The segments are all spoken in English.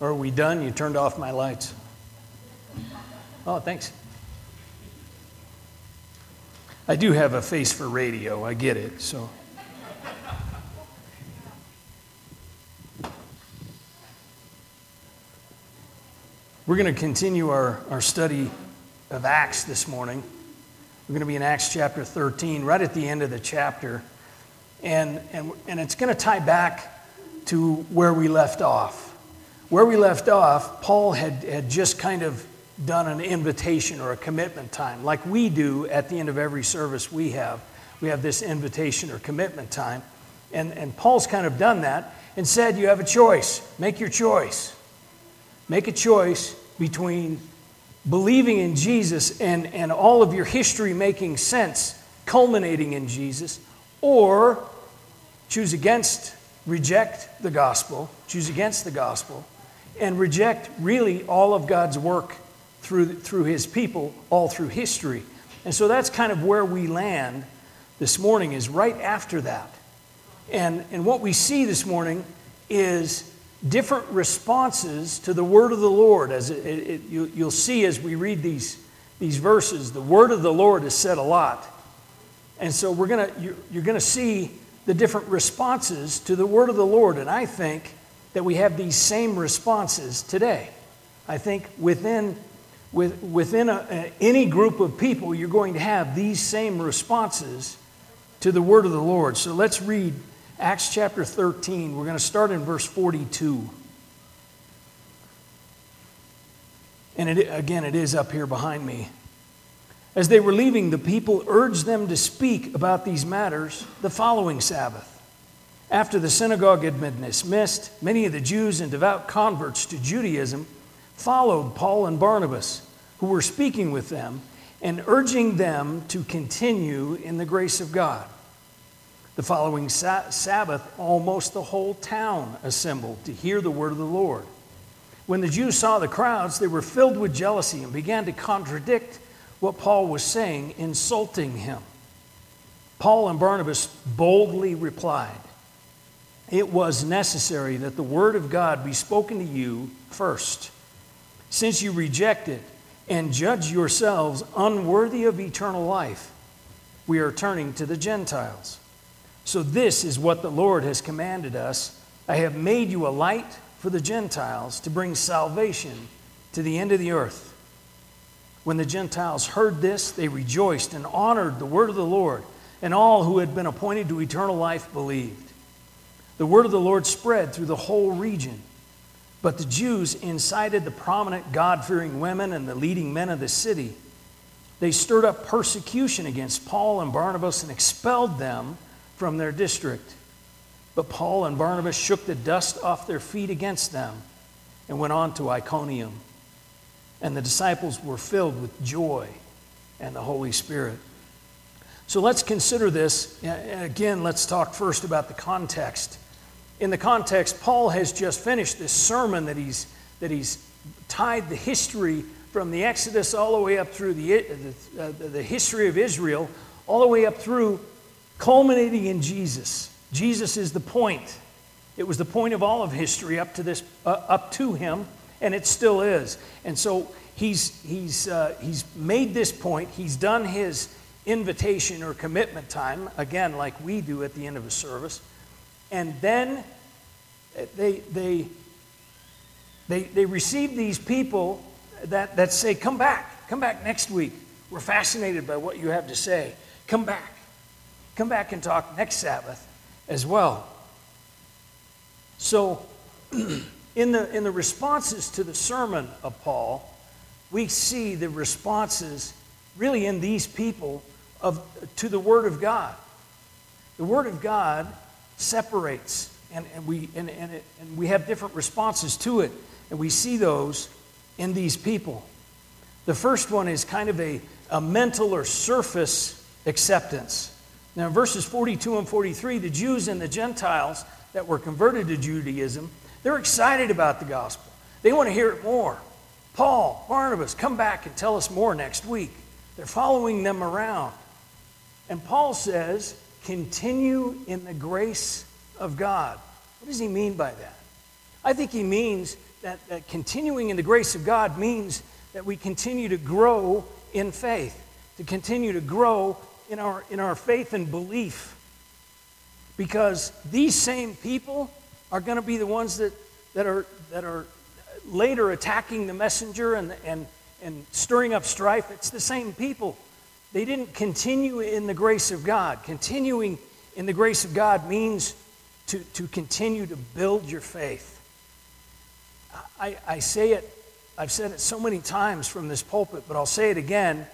Are we done? You turned off my lights. Oh, thanks. I do have a face for radio, I get it, so. We're going to continue our, our study of Acts this morning. We're going to be in Acts chapter 13, right at the end of the chapter. And, and, and it's going to tie back to where we left off. Where we left off, Paul had, had just kind of done an invitation or a commitment time, like we do at the end of every service we have. We have this invitation or commitment time. And, and Paul's kind of done that and said, You have a choice. Make your choice. Make a choice between believing in Jesus and, and all of your history making sense, culminating in Jesus, or choose against, reject the gospel, choose against the gospel, and reject really all of God's work through, through his people all through history. And so that's kind of where we land this morning, is right after that. And, and what we see this morning is different responses to the word of the Lord. As it, it, it, you, you'll see as we read these, these verses, the word of the Lord is said a lot. And so we're gonna, you're, you're going to see the different responses to the word of the Lord. And I think that we have these same responses today. I think within, with, within a, a, any group of people, you're going to have these same responses to the word of the Lord. So let's read Acts chapter 13. We're going to start in verse 42. And it, again, it is up here behind me. As they were leaving, the people urged them to speak about these matters the following Sabbath. After the synagogue had been dismissed, many of the Jews and devout converts to Judaism followed Paul and Barnabas, who were speaking with them and urging them to continue in the grace of God. The following sa- Sabbath, almost the whole town assembled to hear the word of the Lord. When the Jews saw the crowds, they were filled with jealousy and began to contradict what Paul was saying, insulting him. Paul and Barnabas boldly replied, It was necessary that the word of God be spoken to you first. Since you reject it and judge yourselves unworthy of eternal life, we are turning to the Gentiles. So, this is what the Lord has commanded us I have made you a light for the Gentiles to bring salvation to the end of the earth. When the Gentiles heard this, they rejoiced and honored the word of the Lord, and all who had been appointed to eternal life believed. The word of the Lord spread through the whole region. But the Jews incited the prominent God fearing women and the leading men of the city. They stirred up persecution against Paul and Barnabas and expelled them from their district. But Paul and Barnabas shook the dust off their feet against them and went on to Iconium. And the disciples were filled with joy and the Holy Spirit. So let's consider this. Again, let's talk first about the context. In the context, Paul has just finished this sermon that he's, that he's tied the history from the Exodus all the way up through the, the, uh, the history of Israel, all the way up through culminating in Jesus. Jesus is the point. It was the point of all of history up to this, uh, up to him, and it still is. And so he's he's uh, he's made this point. He's done his invitation or commitment time again, like we do at the end of a service, and then eh, they they they they receive these people that that say, "Come back, come back next week. We're fascinated by what you have to say. Come back." Come back and talk next Sabbath as well. So, in the, in the responses to the sermon of Paul, we see the responses really in these people of, to the Word of God. The Word of God separates, and, and, we, and, and, it, and we have different responses to it, and we see those in these people. The first one is kind of a, a mental or surface acceptance. Now, in verses 42 and 43, the Jews and the Gentiles that were converted to Judaism, they're excited about the gospel. They want to hear it more. Paul, Barnabas, come back and tell us more next week. They're following them around. And Paul says, continue in the grace of God. What does he mean by that? I think he means that, that continuing in the grace of God means that we continue to grow in faith, to continue to grow in our, in our faith and belief. Because these same people are going to be the ones that, that, are, that are later attacking the messenger and, and, and stirring up strife. It's the same people. They didn't continue in the grace of God. Continuing in the grace of God means to, to continue to build your faith. I, I say it, I've said it so many times from this pulpit, but I'll say it again.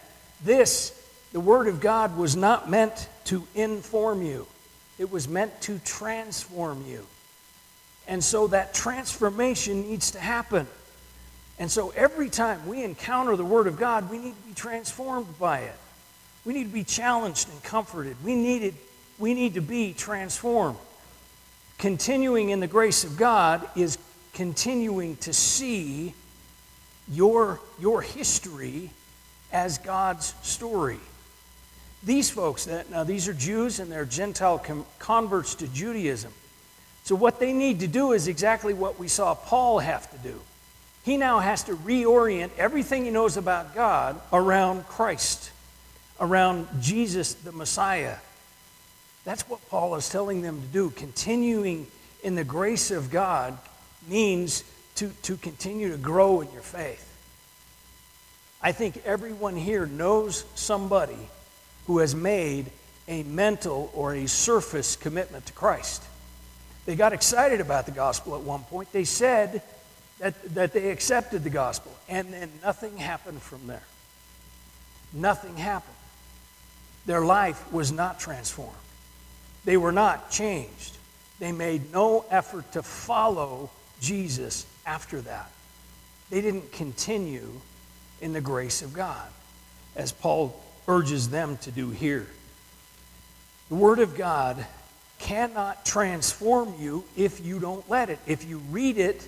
This, the Word of God, was not meant to inform you, it was meant to transform you. And so that transformation needs to happen. And so every time we encounter the Word of God, we need to be transformed by it. We need to be challenged and comforted. We, needed, we need to be transformed. Continuing in the grace of God is continuing to see your, your history as God's story. These folks, that, now these are Jews and they're Gentile converts to Judaism. So, what they need to do is exactly what we saw Paul have to do. He now has to reorient everything he knows about God around Christ, around Jesus the Messiah. That's what Paul is telling them to do. Continuing in the grace of God means to, to continue to grow in your faith. I think everyone here knows somebody who has made a mental or a surface commitment to Christ. They got excited about the gospel at one point. They said that, that they accepted the gospel, and then nothing happened from there. Nothing happened. Their life was not transformed, they were not changed. They made no effort to follow Jesus after that. They didn't continue in the grace of God, as Paul urges them to do here. The Word of God cannot transform you if you don't let it. If you read it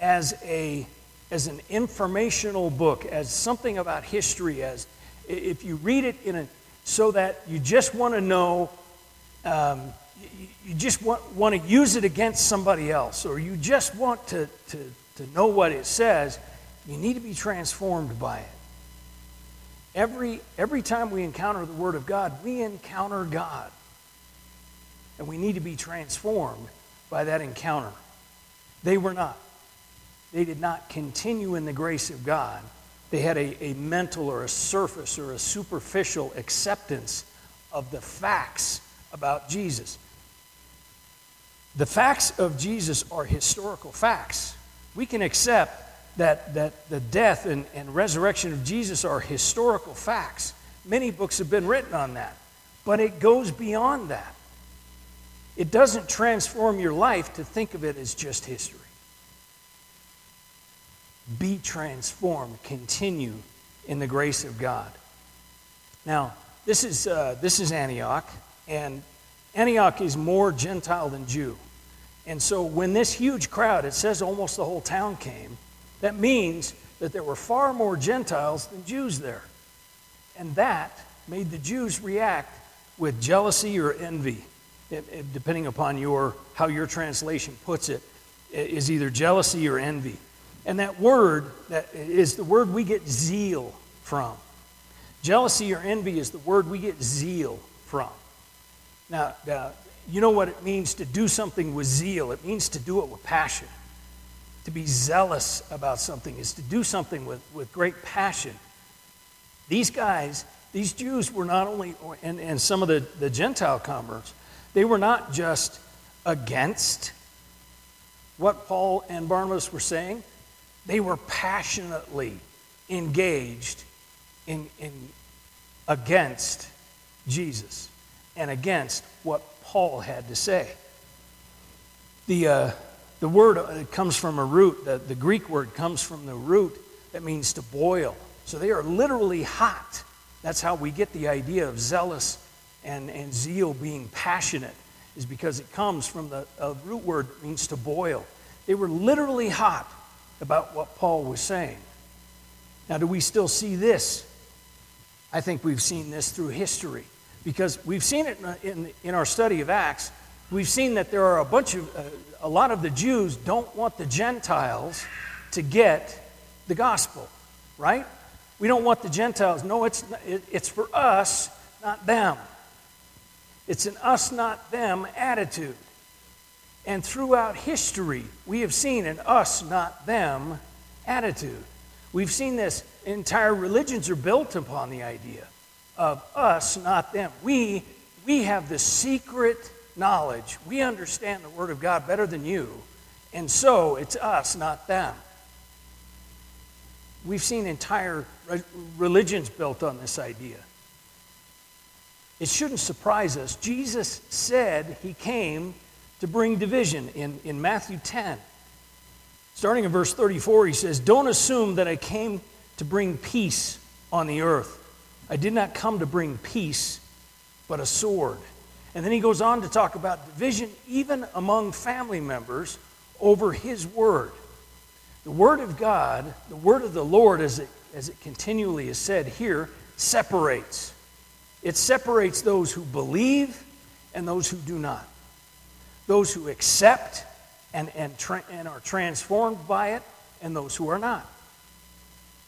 as, a, as an informational book, as something about history, as if you read it in a, so that you just want to know, um, you, you, just want, want to use it against somebody else, or you just want to, to, to know what it says, you need to be transformed by it. Every, every time we encounter the Word of God, we encounter God. And we need to be transformed by that encounter. They were not. They did not continue in the grace of God. They had a, a mental or a surface or a superficial acceptance of the facts about Jesus. The facts of Jesus are historical facts. We can accept that, that the death and, and resurrection of Jesus are historical facts. Many books have been written on that. But it goes beyond that. It doesn't transform your life to think of it as just history. Be transformed. Continue in the grace of God. Now, this is, uh, this is Antioch, and Antioch is more Gentile than Jew. And so when this huge crowd, it says almost the whole town came, that means that there were far more Gentiles than Jews there. And that made the Jews react with jealousy or envy it, it, depending upon your, how your translation puts it, eh, is either jealousy or envy. And that word that is the word we get zeal from. Jealousy or envy is the word we get zeal from. Now, uh, you know what it means to do something with zeal? It means to do it with passion. To be zealous about something is to do something with, with great passion. These guys, these Jews were not only, and, and some of the, the Gentile converts, they were not just against what Paul and Barnabas were saying, they were passionately engaged in, in against Jesus and against what Paul had to say. The, uh, the word uh, comes from a root, the, the Greek word comes from the root that means to boil. So they are literally hot. That's how we get the idea of zealous and, and zeal being passionate is because it comes from the root word that means to boil. They were literally hot about what Paul was saying. Now, do we still see this? I think we've seen this through history because we've seen it in, in our study of Acts. We've seen that there are a bunch of, uh, a lot of the Jews don't want the Gentiles to get the gospel, right? We don't want the Gentiles. No, it's, it's for us, not them. It's an us, not them attitude. And throughout history, we have seen an us, not them attitude. We've seen this. Entire religions are built upon the idea of us, not them. We, we have the secret knowledge. We understand the Word of God better than you. And so it's us, not them. We've seen entire religions built on this idea. It shouldn't surprise us. Jesus said he came to bring division in, in Matthew 10. Starting in verse 34, he says, Don't assume that I came to bring peace on the earth. I did not come to bring peace, but a sword. And then he goes on to talk about division even among family members over his word. The word of God, the word of the Lord, as it, as it continually is said here, separates. It separates those who believe and those who do not. Those who accept and, and, tra- and are transformed by it, and those who are not.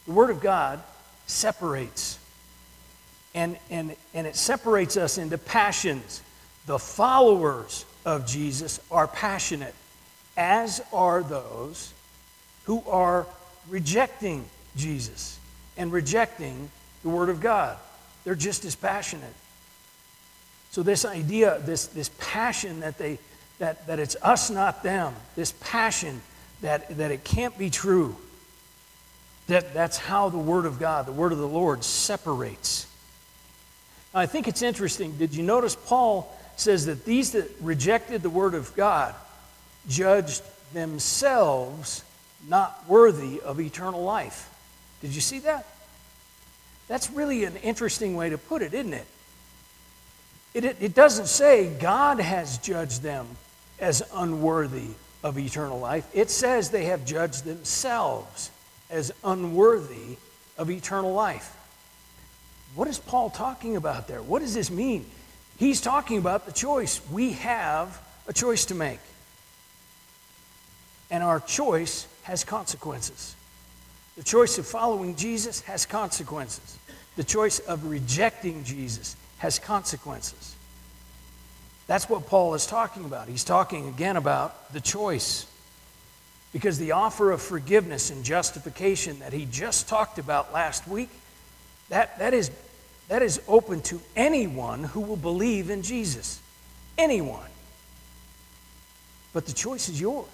The Word of God separates. And, and, and it separates us into passions. The followers of Jesus are passionate, as are those who are rejecting Jesus and rejecting the Word of God. They're just as passionate. So, this idea, this, this passion that they that, that it's us, not them, this passion that, that it can't be true. That, that's how the Word of God, the Word of the Lord, separates. Now, I think it's interesting. Did you notice Paul says that these that rejected the Word of God judged themselves not worthy of eternal life? Did you see that? That's really an interesting way to put it, isn't it? It, it, it doesn't say God has judged them as unworthy of eternal life. It says they have judged themselves as unworthy of eternal life. What is Paul talking about there? What does this mean? He's talking about the choice. We have a choice to make. And our choice has consequences. The choice of following Jesus has consequences. The choice of rejecting Jesus has consequences. That's what Paul is talking about. He's talking again about the choice. Because the offer of forgiveness and justification that he just talked about last week, that, that, is, that is open to anyone who will believe in Jesus. Anyone. But the choice is yours.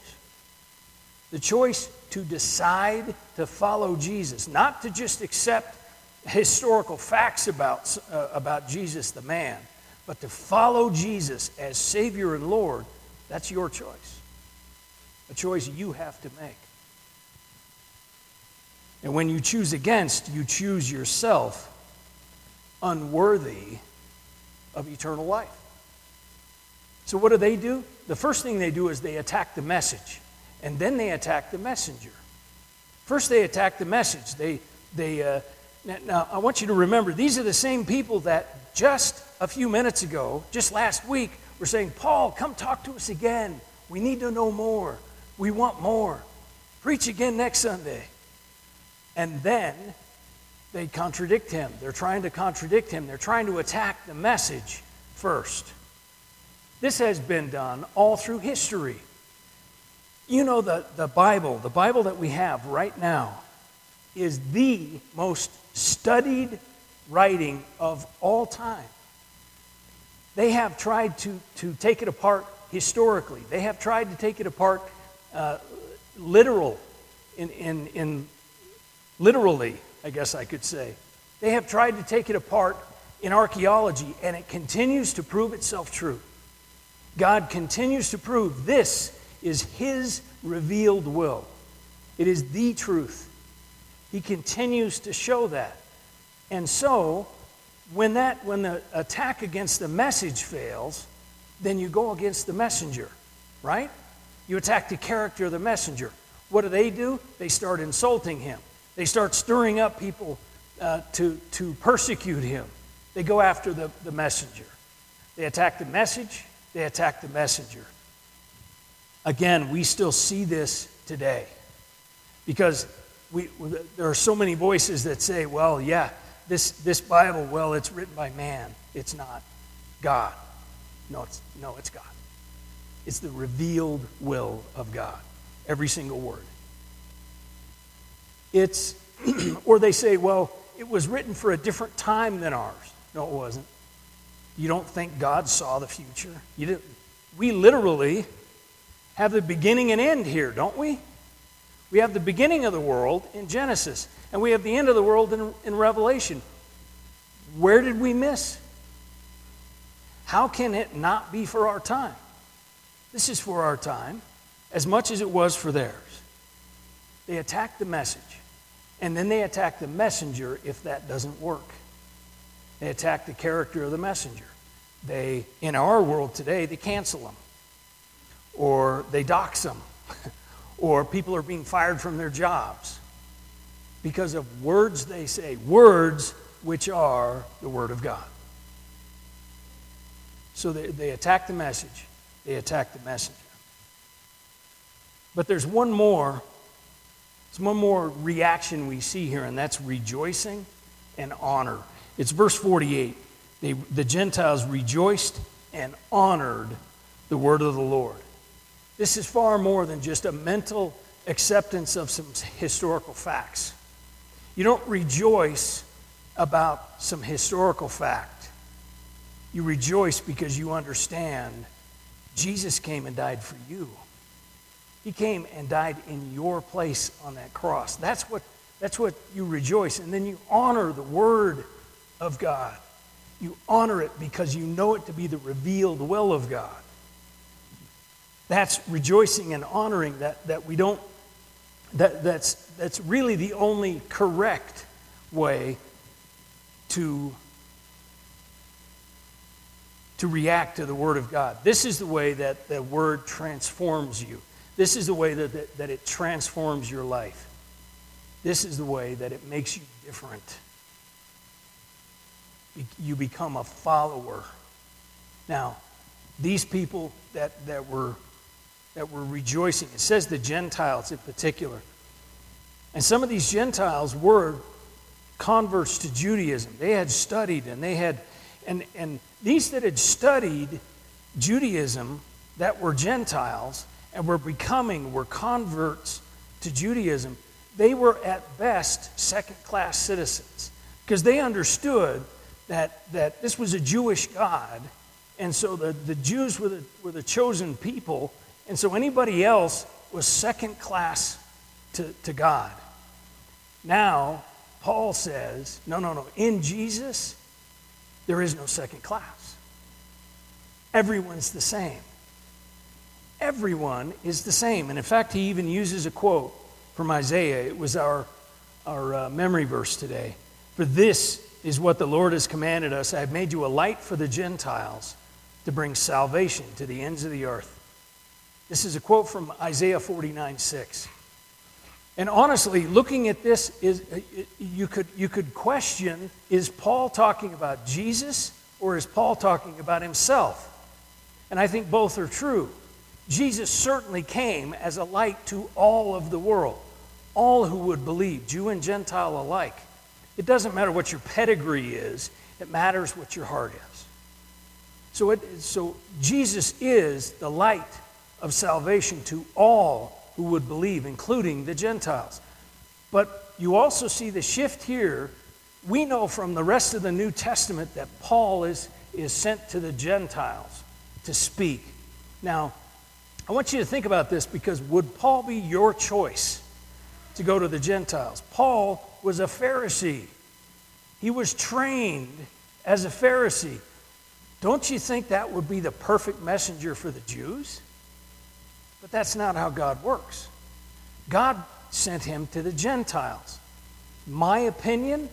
The choice to decide to follow Jesus, not to just accept historical facts about, uh, about Jesus the man, but to follow Jesus as Savior and Lord, that's your choice. A choice you have to make. And when you choose against, you choose yourself unworthy of eternal life. So, what do they do? The first thing they do is they attack the message, and then they attack the messenger. First, they attack the message. They, they, uh, now, I want you to remember these are the same people that just a few minutes ago, just last week, were saying, Paul, come talk to us again. We need to know more. We want more. Preach again next Sunday. And then they contradict him. They're trying to contradict him. They're trying to attack the message first. This has been done all through history. You know, the, the Bible, the Bible that we have right now, is the most studied writing of all time. They have tried to, to take it apart historically. They have tried to take it apart uh, literal, in, in, in literally, I guess I could say. They have tried to take it apart in archaeology, and it continues to prove itself true. God continues to prove this is His revealed will. It is the truth. He continues to show that. And so, when, that, when the attack against the message fails, then you go against the messenger, right? You attack the character of the messenger. What do they do? They start insulting him. They start stirring up people uh, to, to persecute him. They go after the, the messenger. They attack the message, they attack the messenger. Again, we still see this today. Because we, there are so many voices that say, well, yeah, this, this Bible, well, it's written by man. It's not God. No, it's, no, it's God. It's the revealed will of God, every single word. It's, or they say, well, it was written for a different time than ours. No, it wasn't. You don't think God saw the future? You didn't. We literally have the beginning and end here, don't we? We have the beginning of the world in Genesis, and we have the end of the world in, in Revelation. Where did we miss? How can it not be for our time? This is for our time as much as it was for theirs. They attack the message, and then they attack the messenger if that doesn't work. They attack the character of the messenger. They, in our world today, they cancel them, or they dox them, or people are being fired from their jobs because of words they say, words which are the Word of God. So they, they attack the message, they attack the messenger. But there's one more, there's one more reaction we see here, and that's rejoicing and honor. It's verse 48. They, the Gentiles rejoiced and honored the word of the Lord. This is far more than just a mental acceptance of some historical facts. You don't rejoice about some historical fact. You rejoice because you understand Jesus came and died for you. He came and died in your place on that cross. That's what, that's what you rejoice. And then you honor the Word of God. You honor it because you know it to be the revealed will of God. That's rejoicing and honoring that, that we don't, that, that's, that's really the only correct way to to react to the Word of God. This is the way that the Word transforms you. This is the way that, that, that, it transforms your life. This is the way that it makes you different. You become a follower. Now, these people that, that, were, that were rejoicing, it says the Gentiles in particular. And some of these Gentiles were converts to Judaism. They had studied and they had and, and these that had studied Judaism that were Gentiles and were becoming, were converts to Judaism, they were at best second class citizens because they understood that, that this was a Jewish God. And so the, the Jews were the, were the chosen people. And so anybody else was second class to, to God. Now, Paul says, no, no, no. In Jesus, there is no second class. Everyone's the same. Everyone is the same. And in fact, he even uses a quote from Isaiah. It was our, our uh, memory verse today. For this is what the Lord has commanded us I have made you a light for the Gentiles to bring salvation to the ends of the earth. This is a quote from Isaiah 49 6. And honestly, looking at this, is, uh, you, could, you could question is Paul talking about Jesus or is Paul talking about himself? And I think both are true. Jesus certainly came as a light to all of the world, all who would believe, Jew and Gentile alike. It doesn't matter what your pedigree is, it matters what your heart is. So, it, so Jesus is the light of salvation to all who would believe, including the Gentiles. But you also see the shift here. We know from the rest of the New Testament that Paul is, is sent to the Gentiles to speak. Now, I want you to think about this because would Paul be your choice to go to the Gentiles? Paul was a Pharisee, he was trained as a Pharisee. Don't you think that would be the perfect messenger for the Jews? But that's not how God works. God sent him to the Gentiles. My opinion,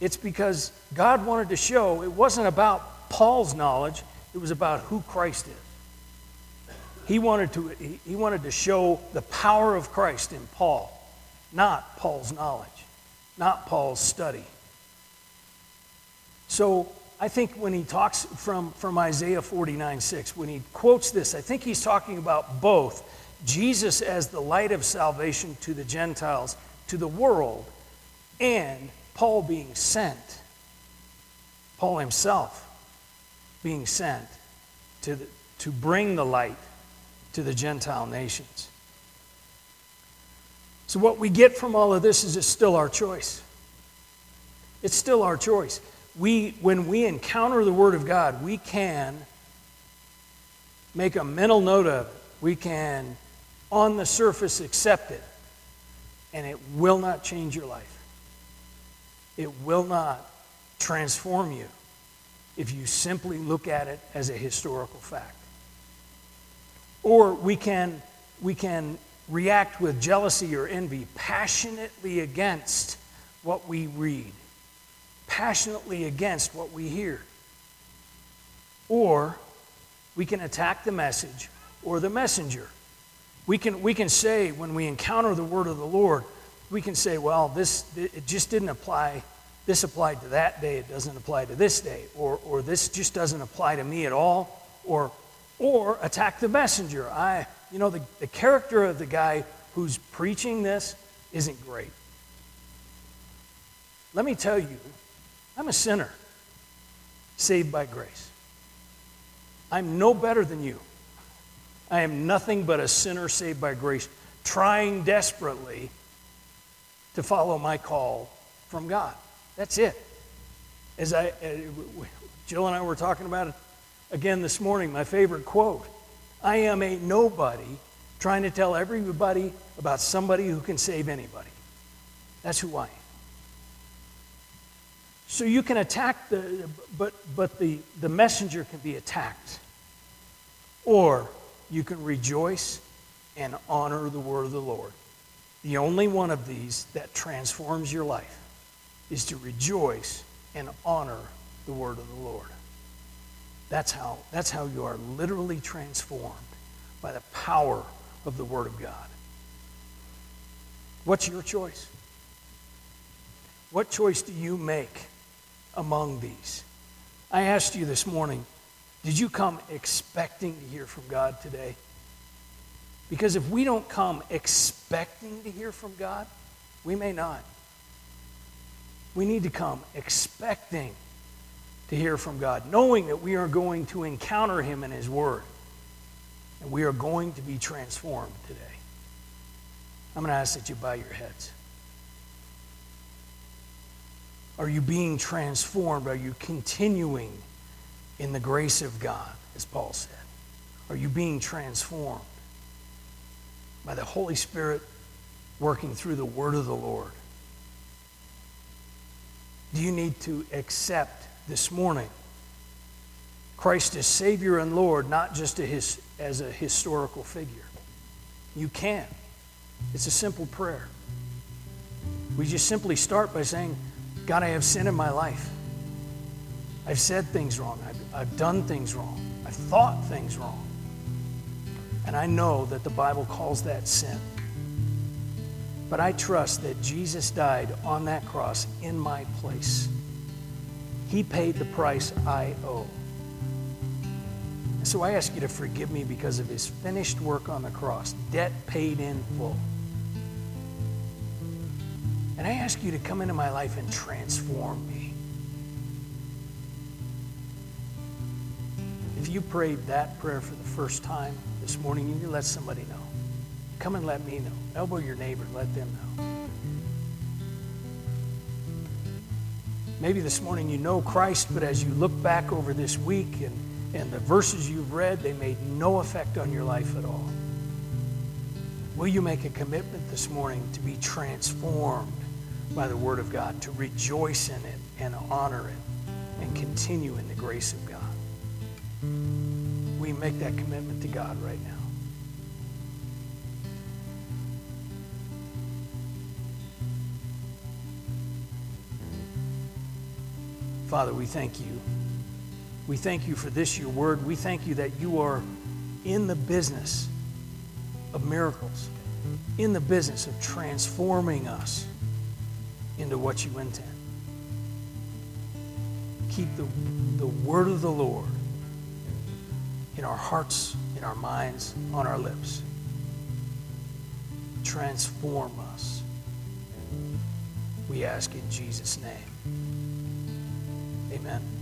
it's because God wanted to show it wasn't about Paul's knowledge, it was about who Christ is. He wanted to, he wanted to show the power of Christ in Paul, not Paul's knowledge, not Paul's study. So I think when he talks from, from Isaiah 49 6, when he quotes this, I think he's talking about both Jesus as the light of salvation to the Gentiles, to the world, and Paul being sent, Paul himself being sent to, the, to bring the light to the Gentile nations. So, what we get from all of this is it's still our choice. It's still our choice. We, when we encounter the Word of God, we can make a mental note of it. We can, on the surface, accept it, and it will not change your life. It will not transform you if you simply look at it as a historical fact. Or we can, we can react with jealousy or envy passionately against what we read, passionately against what we hear. Or we can attack the message or the messenger. We can, we can say, when we encounter the word of the Lord, we can say, well, this, it just didn't apply. This applied to that day, it doesn't apply to this day. Or, or this just doesn't apply to me at all. Or, or attack the messenger. I, you know, the, the character of the guy who's preaching this isn't great. Let me tell you, I'm a sinner saved by grace. I'm no better than you. I am nothing but a sinner saved by grace, trying desperately to follow my call from God. That's it. As I, uh, Jill and I were talking about it again this morning, my favorite quote I am a nobody trying to tell everybody about somebody who can save anybody. That's who I am. So you can attack the, but, but the, the messenger can be attacked. Or you can rejoice and honor the word of the Lord. The only one of these that transforms your life is to rejoice and honor the word of the Lord. That's how, that's how you are literally transformed by the power of the word of God. What's your choice? What choice do you make among these? I asked you this morning, did you come expecting to hear from God today? Because if we don't come expecting to hear from God, we may not. We need to come expecting to hear from God, knowing that we are going to encounter Him in His Word and we are going to be transformed today. I'm going to ask that you bow your heads. Are you being transformed? Are you continuing in the grace of God, as Paul said? Are you being transformed by the Holy Spirit working through the word of the Lord? Do you need to accept this morning Christ as Savior and Lord, not just his, as a historical figure? You can. It's a simple prayer. We just simply start by saying, God, I have sin in my life. I've said things wrong. I've, I've done things wrong. I've thought things wrong. And I know that the Bible calls that sin. But I trust that Jesus died on that cross in my place. He paid the price I owe. So I ask you to forgive me because of his finished work on the cross, debt paid in full. And I ask you to come into my life and transform me. If you prayed that prayer for the first time this morning, you need to let somebody know. Come and let me know. Elbow your neighbor, let them know. Maybe this morning you know Christ, but as you look back over this week and, and the verses you've read, they made no effect on your life at all. Will you make a commitment this morning to be transformed by the Word of God, to rejoice in it and honor it and continue in the grace of God. We make that commitment to God right now. Father, we thank you. We thank you for this, your word. We thank you that you are in the business of miracles, in the business of transforming us into what you intend. Keep the, the word of the Lord in our hearts, in our minds, on our lips. transform us. We ask in Jesus' name. Amen.